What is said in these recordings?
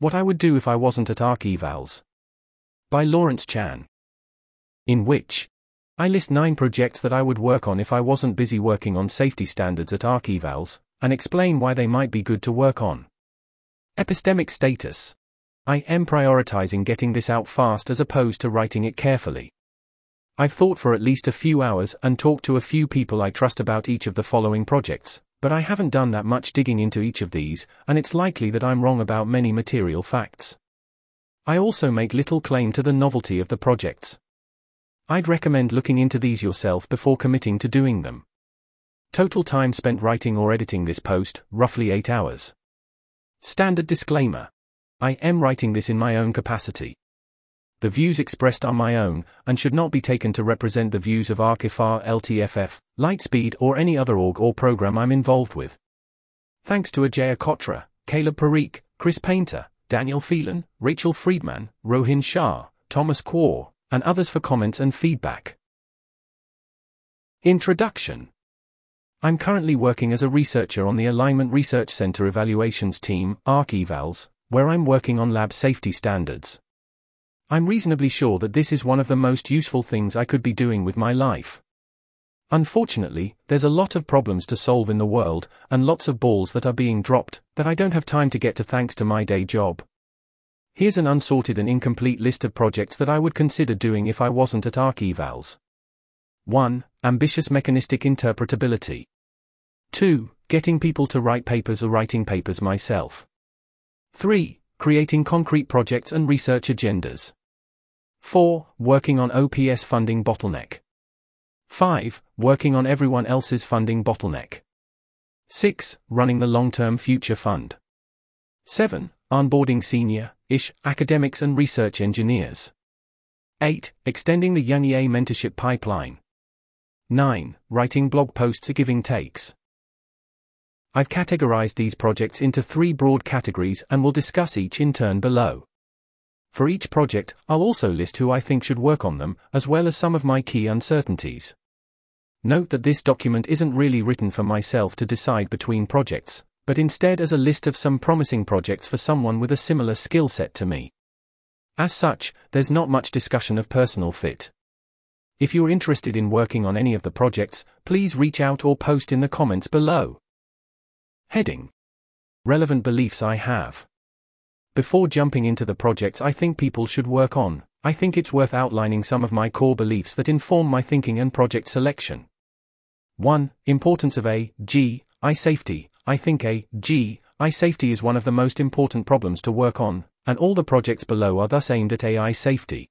What I Would Do If I Wasn't at ARC Evals. By Lawrence Chan. In which I list nine projects that I would work on if I wasn't busy working on safety standards at ARC Evals, and explain why they might be good to work on. Epistemic status. I am prioritizing getting this out fast as opposed to writing it carefully. I've thought for at least a few hours and talked to a few people I trust about each of the following projects, but I haven't done that much digging into each of these, and it's likely that I'm wrong about many material facts. I also make little claim to the novelty of the projects. I'd recommend looking into these yourself before committing to doing them. Total time spent writing or editing this post, roughly 8 hours. Standard disclaimer I am writing this in my own capacity. The views expressed are my own, and should not be taken to represent the views of ArcIFAR LTFF, Lightspeed or any other org or program I'm involved with. Thanks to Ajeya Cotra, Caleb Parikh, Chris Painter, Daniel Filan, Rachel Friedman, Rohin Shah, Thomas Kwa, and others for comments and feedback. Introduction I'm currently working as a researcher on the Alignment Research Center Evaluations Team, ARC Evals, where I'm working on lab safety standards. I'm reasonably sure that this is one of the most useful things I could be doing with my life. Unfortunately, there's a lot of problems to solve in the world, and lots of balls that are being dropped, that I don't have time to get to thanks to my day job. Here's an unsorted and incomplete list of projects that I would consider doing if I wasn't at ARC Evals. 1. Ambitious mechanistic interpretability. 2. Getting people to write papers or writing papers myself. 3. Creating concrete projects and research agendas. 4. Working on OP's funding bottleneck. 5. Working on everyone else's funding bottleneck. 6. Running the long term future fund. 7. Onboarding senior ish academics and research engineers. 8. Extending the Young EA mentorship pipeline. 9. Writing blog posts giving takes. I've categorized these projects into three broad categories and will discuss each in turn below. For each project, I'll also list who I think should work on them, as well as some of my key uncertainties. Note that this document isn't really written for myself to decide between projects, but instead as a list of some promising projects for someone with a similar skill set to me. As such, there's not much discussion of personal fit. If you're interested in working on any of the projects, please reach out or post in the comments below. Heading Relevant beliefs I have. Before jumping into the projects I think people should work on, I think it's worth outlining some of my core beliefs that inform my thinking and project selection. 1. Importance of A, G, I safety. I think A, G, I safety is one of the most important problems to work on, and all the projects below are thus aimed at AI safety.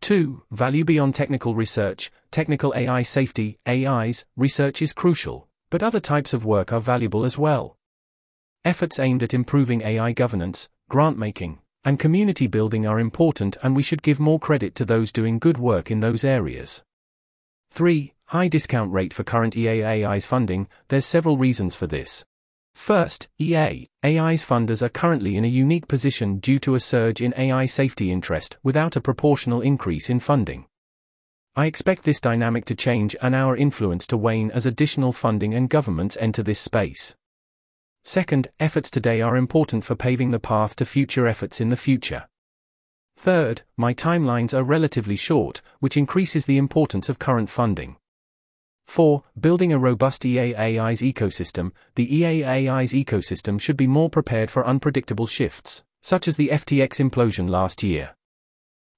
2. Value beyond technical research, technical AI safety, AIS, research is crucial, but other types of work are valuable as well. Efforts aimed at improving AI governance, grant making, and community building are important and we should give more credit to those doing good work in those areas. 3. High discount rate for current EA/AIS funding, there's several reasons for this. First, EA, AIS funders are currently in a unique position due to a surge in AI safety interest without a proportional increase in funding. I expect this dynamic to change and our influence to wane as additional funding and governments enter this space. Second, efforts today are important for paving the path to future efforts in the future. Third, my timelines are relatively short, which increases the importance of current funding. 4. Building a robust EA/AIS ecosystem. The EA/AIS ecosystem should be more prepared for unpredictable shifts, such as the FTX implosion last year.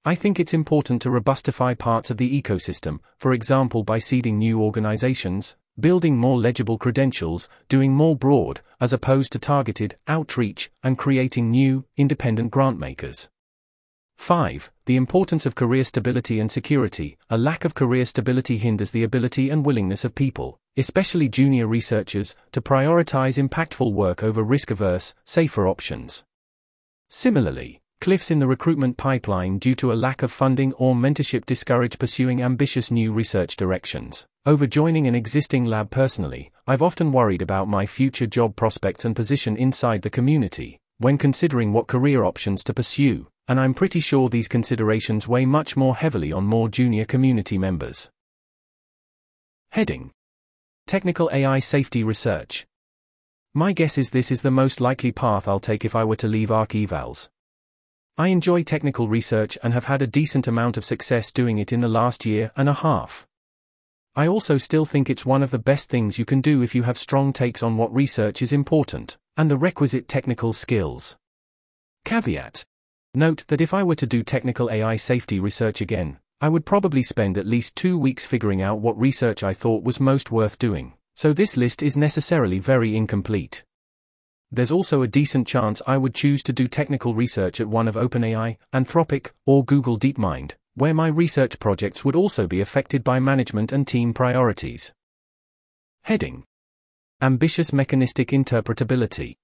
I think it's important to robustify parts of the ecosystem, for example by seeding new organizations, building more legible credentials, doing more broad, as opposed to targeted, outreach, and creating new, independent grant makers. 5. The importance of career stability and security. A lack of career stability hinders the ability and willingness of people, especially junior researchers, to prioritize impactful work over risk averse, safer options. Similarly, Cliffs in the recruitment pipeline due to a lack of funding or mentorship discourage pursuing ambitious new research directions. Over joining an existing lab personally, I've often worried about my future job prospects and position inside the community, when considering what career options to pursue, and I'm pretty sure these considerations weigh much more heavily on more junior community members. Heading Technical AI Safety Research My guess is this is the most likely path I'll take if I were to leave ARC Evals. I enjoy technical research and have had a decent amount of success doing it in the last year and a half. I also still think it's one of the best things you can do if you have strong takes on what research is important, and the requisite technical skills. Caveat Note that if I were to do technical AI safety research again, I would probably spend at least two weeks figuring out what research I thought was most worth doing so this list is necessarily very incomplete. There's also a decent chance I would choose to do technical research at one of OpenAI, Anthropic, or Google DeepMind, where my research projects would also be affected by management and team priorities. Heading Ambitious Mechanistic Interpretability.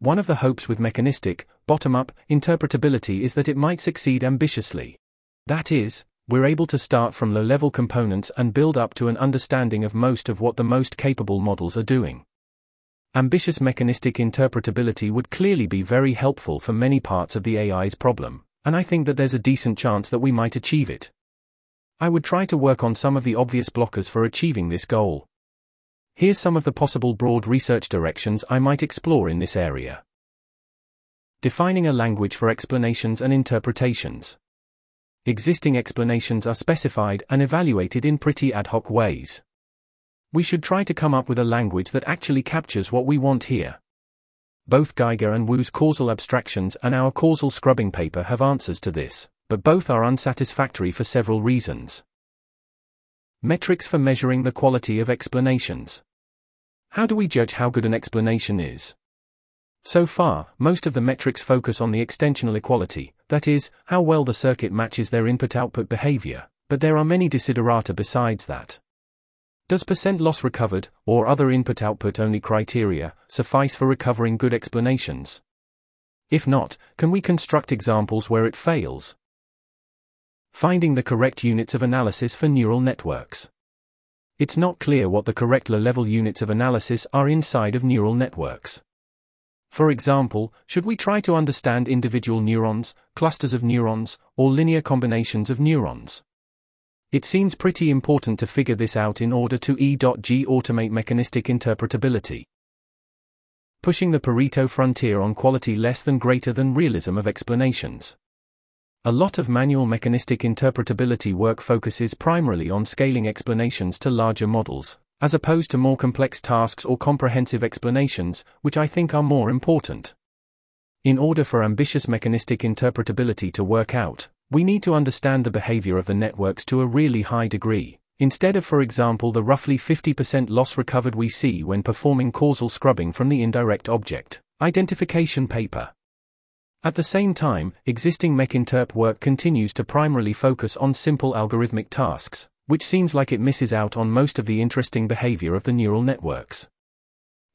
One of the hopes with mechanistic, bottom up, interpretability is that it might succeed ambitiously. That is, we're able to start from low level components and build up to an understanding of most of what the most capable models are doing. Ambitious mechanistic interpretability would clearly be very helpful for many parts of the AIS problem, and I think that there's a decent chance that we might achieve it. I would try to work on some of the obvious blockers for achieving this goal. Here's some of the possible broad research directions I might explore in this area. Defining a language for explanations and interpretations existing explanations are specified and evaluated in pretty ad hoc ways. We should try to come up with a language that actually captures what we want here. Both Geiger and Wu's causal abstractions and our causal scrubbing paper have answers to this, but both are unsatisfactory for several reasons. Metrics for measuring the quality of explanations. How do we judge how good an explanation is? So far, most of the metrics focus on the extensional equality, that is, how well the circuit matches their input-output behavior, but there are many desiderata besides that. Does percent loss recovered, or other input-output only criteria, suffice for recovering good explanations? If not, can we construct examples where it fails? Finding the correct units of analysis for neural networks. It's not clear what the correct low-level units of analysis are inside of neural networks. For example, should we try to understand individual neurons, clusters of neurons, or linear combinations of neurons? It seems pretty important to figure this out in order to E.G automate mechanistic interpretability. Pushing the Pareto frontier on quality less than greater than realism of explanations. A lot of manual mechanistic interpretability work focuses primarily on scaling explanations to larger models, as opposed to more complex tasks or comprehensive explanations, which I think are more important. In order for ambitious mechanistic interpretability to work out, we need to understand the behavior of the networks to a really high degree, instead of, for example, the roughly 50% loss recovered we see when performing causal scrubbing from the indirect object identification paper. At the same time, existing mech-interp work continues to primarily focus on simple algorithmic tasks, which seems like it misses out on most of the interesting behavior of the neural networks.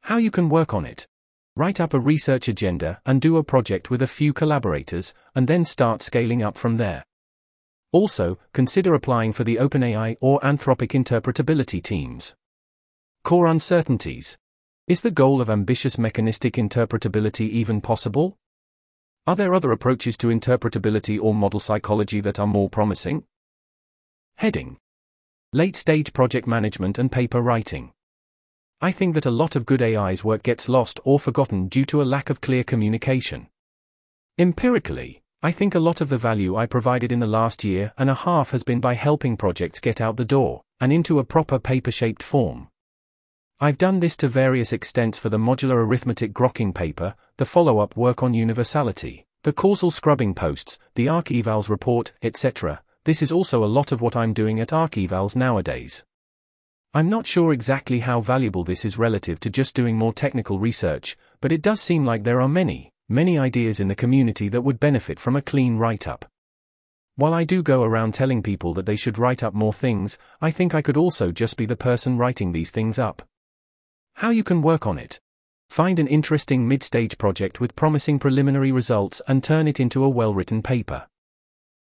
How you can work on it. Write up a research agenda and do a project with a few collaborators, and then start scaling up from there. Also, consider applying for the OpenAI or Anthropic interpretability teams. Core uncertainties. Is the goal of ambitious mechanistic interpretability even possible? Are there other approaches to interpretability or model psychology that are more promising? Heading Late stage project management and paper writing. I think that a lot of good AIS work gets lost or forgotten due to a lack of clear communication. Empirically, I think a lot of the value I provided in the last year and a half has been by helping projects get out the door and into a proper paper shaped form. I've done this to various extents for the modular arithmetic grokking paper, the follow up work on universality, the causal scrubbing posts, the ARC Evals report, etc., this is also a lot of what I'm doing at ARC Evals nowadays. I'm not sure exactly how valuable this is relative to just doing more technical research, but it does seem like there are many, many ideas in the community that would benefit from a clean write up. While I do go around telling people that they should write up more things, I think I could also just be the person writing these things up. How you can work on it. Find an interesting mid stage project with promising preliminary results and turn it into a well written paper.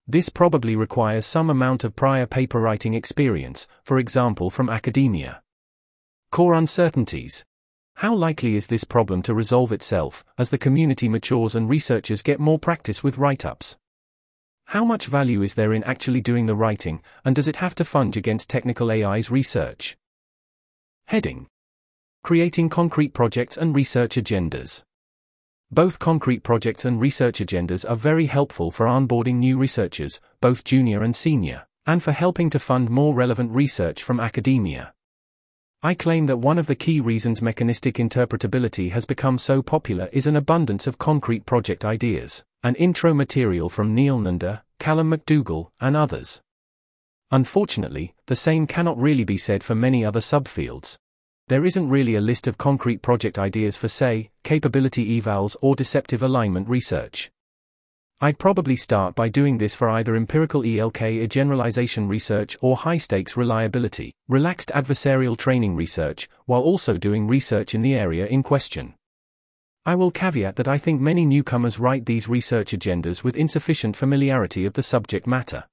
This probably requires some amount of prior paper writing experience, for example from academia. Core uncertainties. How likely is this problem to resolve itself as the community matures and researchers get more practice with write ups? How much value is there in actually doing the writing, and does it have to fudge against technical AIS research? Heading Creating concrete projects and research agendas. Both concrete projects and research agendas are very helpful for onboarding new researchers, both junior and senior, and for helping to fund more relevant research from academia. I claim that one of the key reasons mechanistic interpretability has become so popular is an abundance of concrete project ideas, and intro material from Neel Nanda, Callum McDougall, and others. Unfortunately, the same cannot really be said for many other subfields. There isn't really a list of concrete project ideas for, say, capability evals or deceptive alignment research. I'd probably start by doing this for either empirical ELK generalization research or high stakes reliability, relaxed adversarial training research, while also doing research in the area in question. I will caveat that I think many newcomers write these research agendas with insufficient familiarity of the subject matter.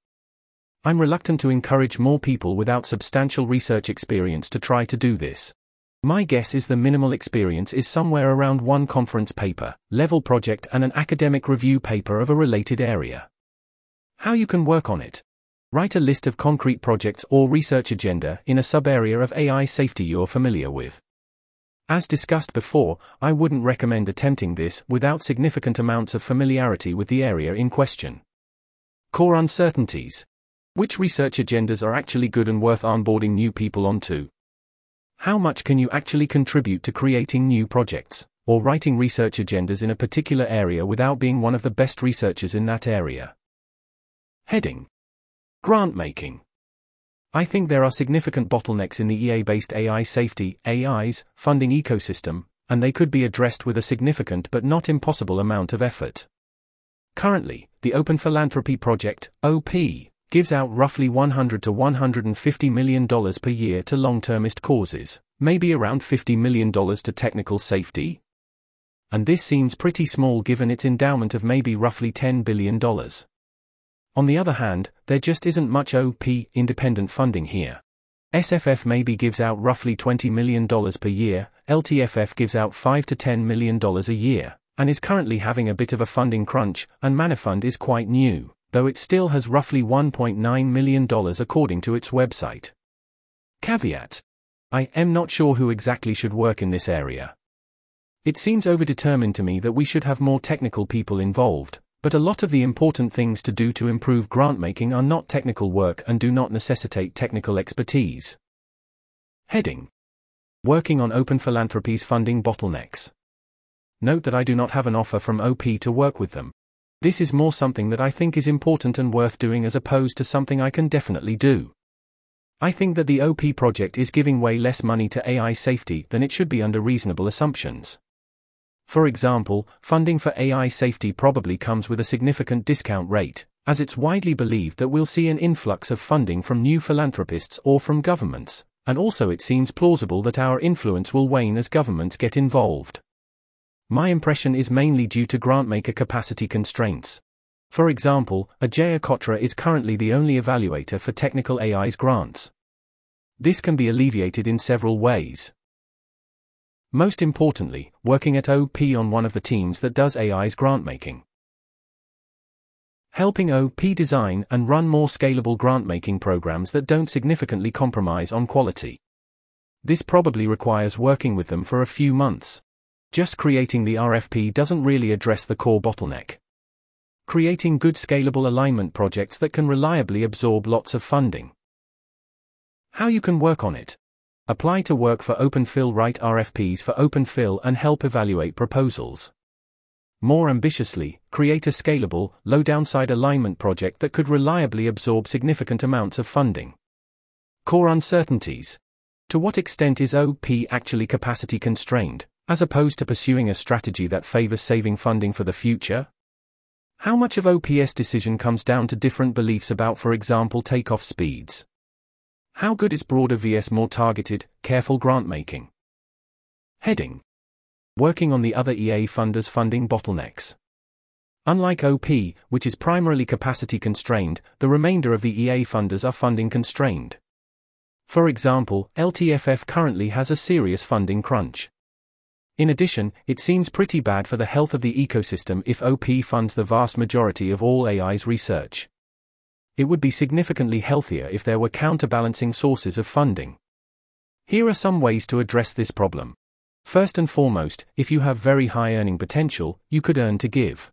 I'm reluctant to encourage more people without substantial research experience to try to do this. My guess is the minimal experience is somewhere around one conference paper, level project, and an academic review paper of a related area. How you can work on it. Write a list of concrete projects or research agenda in a sub-area of AI safety you're familiar with. As discussed before, I wouldn't recommend attempting this without significant amounts of familiarity with the area in question. Core uncertainties. Which research agendas are actually good and worth onboarding new people onto? How much can you actually contribute to creating new projects, or writing research agendas in a particular area without being one of the best researchers in that area? Heading Grant making. I think there are significant bottlenecks in the EA based AI safety AIS funding ecosystem, and they could be addressed with a significant but not impossible amount of effort. Currently, the Open Philanthropy Project, OP, gives out roughly 100 to 150 million dollars per year to long-termist causes, maybe around 50 million dollars to technical safety. And this seems pretty small given its endowment of maybe roughly 10 billion dollars. On the other hand, there just isn't much OP independent funding here. SFF maybe gives out roughly $20 million per year, LTFF gives out 5 to $10 million a year, and is currently having a bit of a funding crunch, and Manifund is quite new though it still has roughly $1.9 million according to its website. Caveat I am not sure who exactly should work in this area. It seems overdetermined to me that we should have more technical people involved, but a lot of the important things to do to improve grant making are not technical work and do not necessitate technical expertise. Heading Working on Open Philanthropy's funding bottlenecks. Note that I do not have an offer from OP to work with them, this is more something that I think is important and worth doing as opposed to something I can definitely do. I think that the OP project is giving way less money to AI safety than it should be under reasonable assumptions. For example, funding for AI safety probably comes with a significant discount rate, as it's widely believed that we'll see an influx of funding from new philanthropists or from governments, and also it seems plausible that our influence will wane as governments get involved. My impression is mainly due to grantmaker capacity constraints. For example, Ajeya Cotra is currently the only evaluator for technical AIS grants. This can be alleviated in several ways. Most importantly, working at OP on one of the teams that does AIS grantmaking. Helping OP design and run more scalable grant-making programs that don't significantly compromise on quality. This probably requires working with them for a few months. Just creating the RFP doesn't really address the core bottleneck. Creating good scalable alignment projects that can reliably absorb lots of funding. How you can work on it. Apply to work for OpenPhil write RFPs for OpenPhil and help evaluate proposals. More ambitiously, create a scalable, low downside alignment project that could reliably absorb significant amounts of funding. Core uncertainties. To what extent is OP actually capacity constrained? As opposed to pursuing a strategy that favors saving funding for the future? How much of OP's decision comes down to different beliefs about, for example, takeoff speeds? How good is broader vs more targeted, careful grant making? Heading Working on the other EA funders' funding bottlenecks. Unlike OP, which is primarily capacity constrained, the remainder of the EA funders are funding constrained. For example, LTFF currently has a serious funding crunch. In addition, it seems pretty bad for the health of the ecosystem if OP funds the vast majority of all AIS research. It would be significantly healthier if there were counterbalancing sources of funding. Here are some ways to address this problem. First and foremost, if you have very high earning potential, you could earn to give.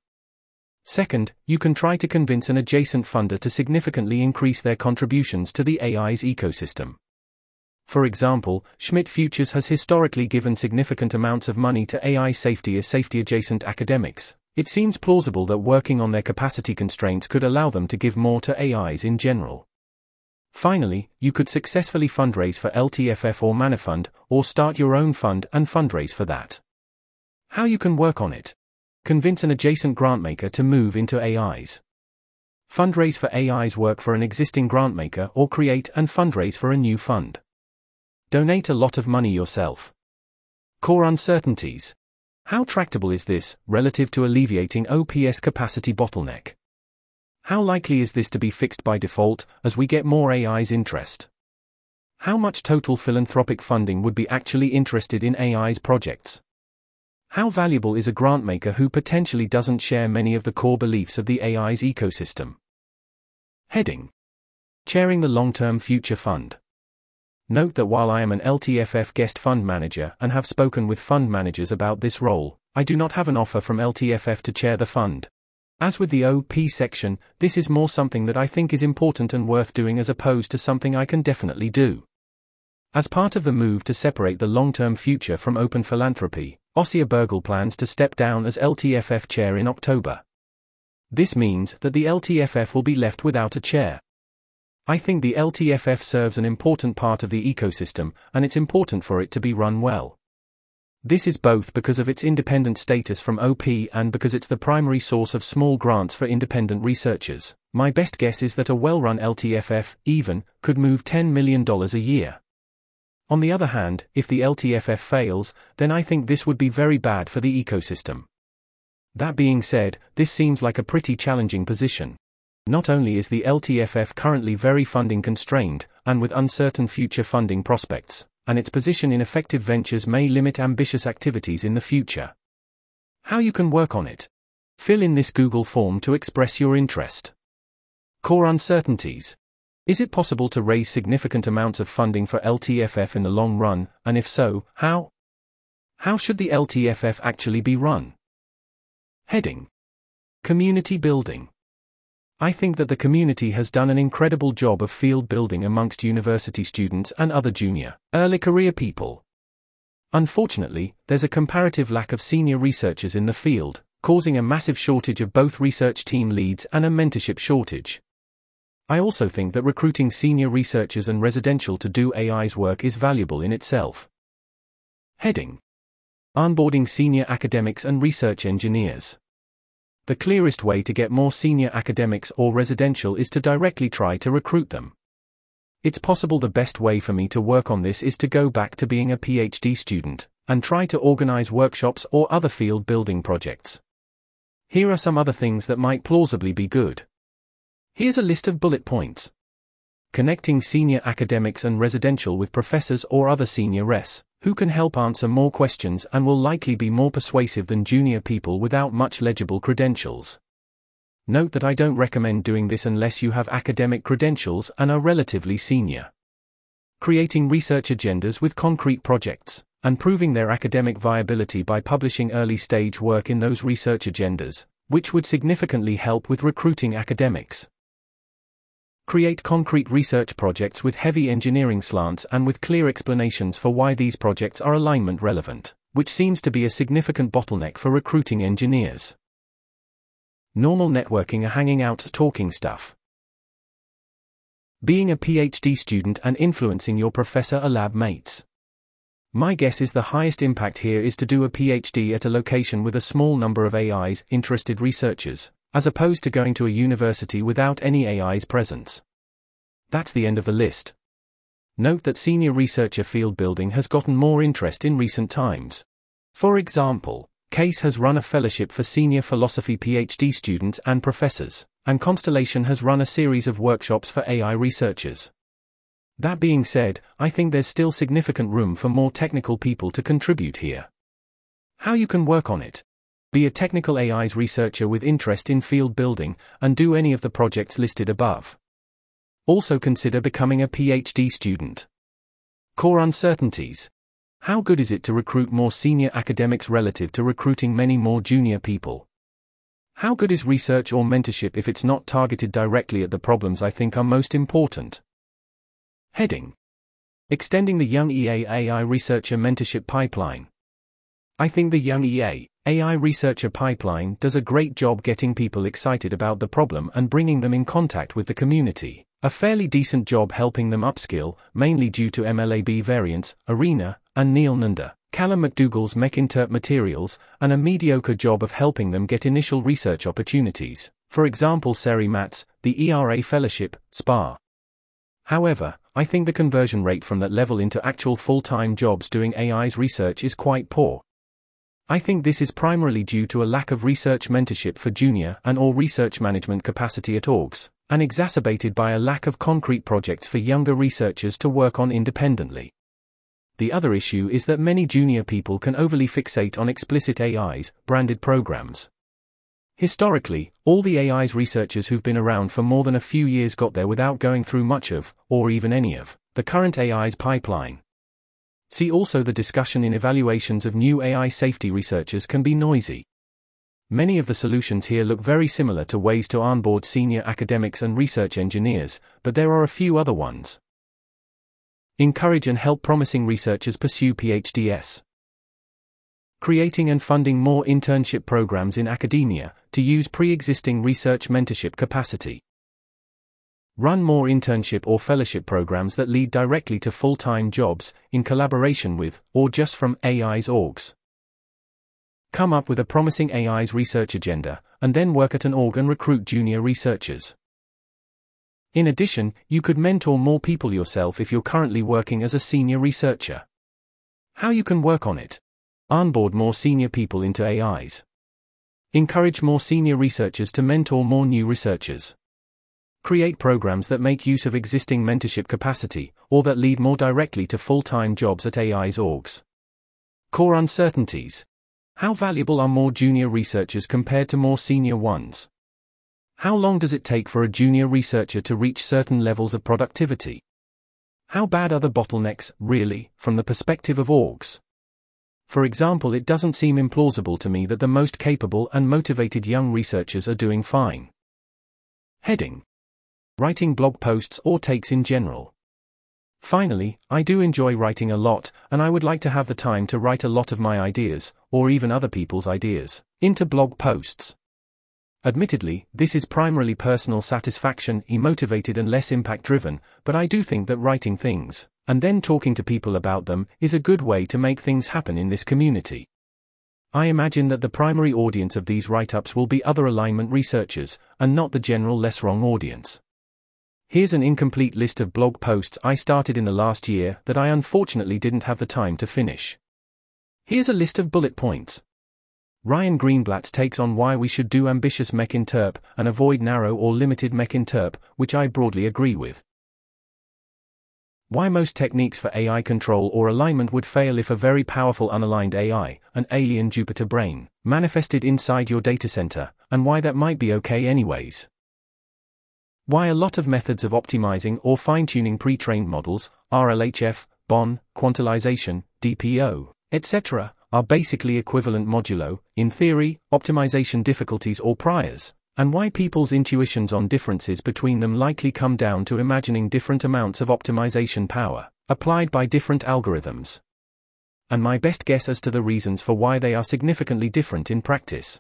Second, you can try to convince an adjacent funder to significantly increase their contributions to the AIS ecosystem. For example, Schmidt Futures has historically given significant amounts of money to AI safety as safety adjacent academics. It seems plausible that working on their capacity constraints could allow them to give more to AIS in general. Finally, you could successfully fundraise for LTFF or Manifund, or start your own fund and fundraise for that. How you can work on it. Convince an adjacent grantmaker to move into AIS. Fundraise for AIS work for an existing grantmaker or create and fundraise for a new fund. Donate a lot of money yourself. Core uncertainties. How tractable is this, relative to alleviating OP's capacity bottleneck? How likely is this to be fixed by default, as we get more AIS interest? How much total philanthropic funding would be actually interested in AIS projects? How valuable is a grantmaker who potentially doesn't share many of the core beliefs of the AIS ecosystem? Heading Chairing the Long Term Future Fund. Note that while I am an LTFF guest fund manager and have spoken with fund managers about this role, I do not have an offer from LTFF to chair the fund. As with the OP section, this is more something that I think is important and worth doing as opposed to something I can definitely do. As part of the move to separate the long term future from open philanthropy, Asya Bergal plans to step down as LTFF chair in October. This means that the LTFF will be left without a chair. I think the LTFF serves an important part of the ecosystem, and it's important for it to be run well. This is both because of its independent status from OP and because it's the primary source of small grants for independent researchers. My best guess is that a well run LTFF, even, could move $10 million a year. On the other hand, if the LTFF fails, then I think this would be very bad for the ecosystem. That being said, this seems like a pretty challenging position. Not only is the LTFF currently very funding constrained, and with uncertain future funding prospects, and its position in effective ventures may limit ambitious activities in the future. How you can work on it? Fill in this Google form to express your interest. Core uncertainties. Is it possible to raise significant amounts of funding for LTFF in the long run, and if so, how? How should the LTFF actually be run? Heading Community Building. I think that the community has done an incredible job of field building amongst university students and other junior, early career people. Unfortunately, there's a comparative lack of senior researchers in the field, causing a massive shortage of both research team leads and a mentorship shortage. I also think that recruiting senior researchers and residential to do AIS work is valuable in itself. Heading Onboarding senior academics and research engineers. The clearest way to get more senior academics or residential is to directly try to recruit them. It's possible the best way for me to work on this is to go back to being a PhD student and try to organize workshops or other field building projects. Here are some other things that might plausibly be good. Here's a list of bullet points. Connecting senior academics and residential with professors or other senior res who can help answer more questions and will likely be more persuasive than junior people without much legible credentials. Note that I don't recommend doing this unless you have academic credentials and are relatively senior. Creating research agendas with concrete projects, and proving their academic viability by publishing early stage work in those research agendas, which would significantly help with recruiting academics. Create concrete research projects with heavy engineering slants and with clear explanations for why these projects are alignment relevant, which seems to be a significant bottleneck for recruiting engineers. Normal networking are hanging out talking stuff. Being a PhD student and influencing your professor or lab mates. My guess is the highest impact here is to do a PhD at a location with a small number of AIS, interested researchers, as opposed to going to a university without any AIS presence. That's the end of the list. Note that senior researcher field building has gotten more interest in recent times. For example, CAIS has run a fellowship for senior philosophy PhD students and professors, and Constellation has run a series of workshops for AI researchers. That being said, I think there's still significant room for more technical people to contribute here. How you can work on it. Be a technical AIS researcher with interest in field building, and do any of the projects listed above. Also consider becoming a PhD student. Core uncertainties. How good is it to recruit more senior academics relative to recruiting many more junior people? How good is research or mentorship if it's not targeted directly at the problems I think are most important? Heading Extending the Young EA AI Researcher Mentorship Pipeline. I think the Young EA AI Researcher Pipeline does a great job getting people excited about the problem and bringing them in contact with the community. A fairly decent job helping them upskill, mainly due to MLAB variants, Arena, and Neel Nanda, Callum McDougall's MECINTERP materials, and a mediocre job of helping them get initial research opportunities, for example SERI MATS, the ERA Fellowship, SPA. However, I think the conversion rate from that level into actual full-time jobs doing AIS research is quite poor. I think this is primarily due to a lack of research mentorship for junior and or research management capacity at orgs, and exacerbated by a lack of concrete projects for younger researchers to work on independently. The other issue is that many junior people can overly fixate on explicit AIS, branded programs. Historically, all the AIS researchers who've been around for more than a few years got there without going through much of, or even any of, the current AIS pipeline. See also the discussion in evaluations of new AI safety researchers can be noisy. Many of the solutions here look very similar to ways to onboard senior academics and research engineers, but there are a few other ones. Encourage and help promising researchers pursue PhDs. Creating and funding more internship programs in academia to use pre existing research mentorship capacity. Run more internship or fellowship programs that lead directly to full time jobs, in collaboration with, or just from, AIS orgs. Come up with a promising AIS research agenda, and then work at an org and recruit junior researchers. In addition, you could mentor more people yourself if you're currently working as a senior researcher. How you can work on it? Onboard more senior people into AIS. Encourage more senior researchers to mentor more new researchers. Create programs that make use of existing mentorship capacity, or that lead more directly to full time jobs at AIS orgs. Core uncertainties. How valuable are more junior researchers compared to more senior ones? How long does it take for a junior researcher to reach certain levels of productivity? How bad are the bottlenecks, really, from the perspective of orgs? For example, it doesn't seem implausible to me that the most capable and motivated young researchers are doing fine. Heading writing blog posts or takes in general. Finally, I do enjoy writing a lot, and I would like to have the time to write a lot of my ideas, or even other people's ideas, into blog posts. Admittedly, this is primarily personal satisfaction, emotivated and less impact driven, but I do think that writing things, and then talking to people about them, is a good way to make things happen in this community. I imagine that the primary audience of these write ups will be other alignment researchers, and not the general LessWrong audience. Here's an incomplete list of blog posts I started in the last year that I unfortunately didn't have the time to finish. Here's a list of bullet points. Ryan Greenblatt's takes on why we should do ambitious MECINTERP and avoid narrow or limited MECINTERP, which I broadly agree with. Why most techniques for AI control or alignment would fail if a very powerful unaligned AI, an alien Jupiter brain, manifested inside your data center, and why that might be okay anyways. Why a lot of methods of optimizing or fine-tuning pre-trained models, RLHF, BON, quantization, DPO, etc., are basically equivalent modulo, in theory, optimization difficulties or priors, and why people's intuitions on differences between them likely come down to imagining different amounts of optimization power, applied by different algorithms. And my best guess as to the reasons for why they are significantly different in practice.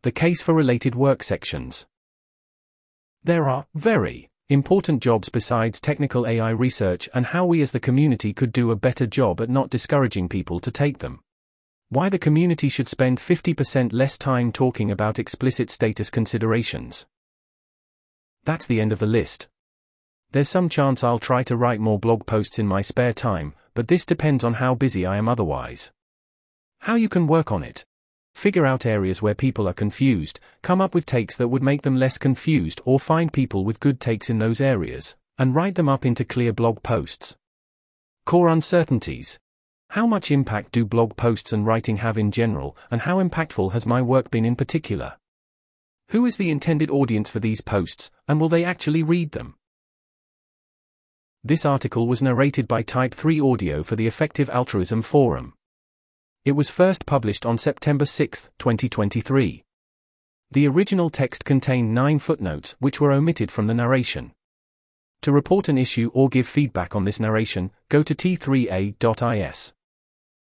The case for related work sections. There are very important jobs besides technical AI research and how we as the community could do a better job at not discouraging people to take them. Why the community should spend 50% less time talking about explicit status considerations. That's the end of the list. There's some chance I'll try to write more blog posts in my spare time, but this depends on how busy I am otherwise. How you can work on it. Figure out areas where people are confused, come up with takes that would make them less confused or find people with good takes in those areas, and write them up into clear blog posts. Core uncertainties. How much impact do blog posts and writing have in general, and how impactful has my work been in particular? Who is the intended audience for these posts, and will they actually read them? This article was narrated by Type 3 Audio for the Effective Altruism Forum. It was first published on September 6, 2023. The original text contained nine footnotes which were omitted from the narration. To report an issue or give feedback on this narration, go to t3a.is.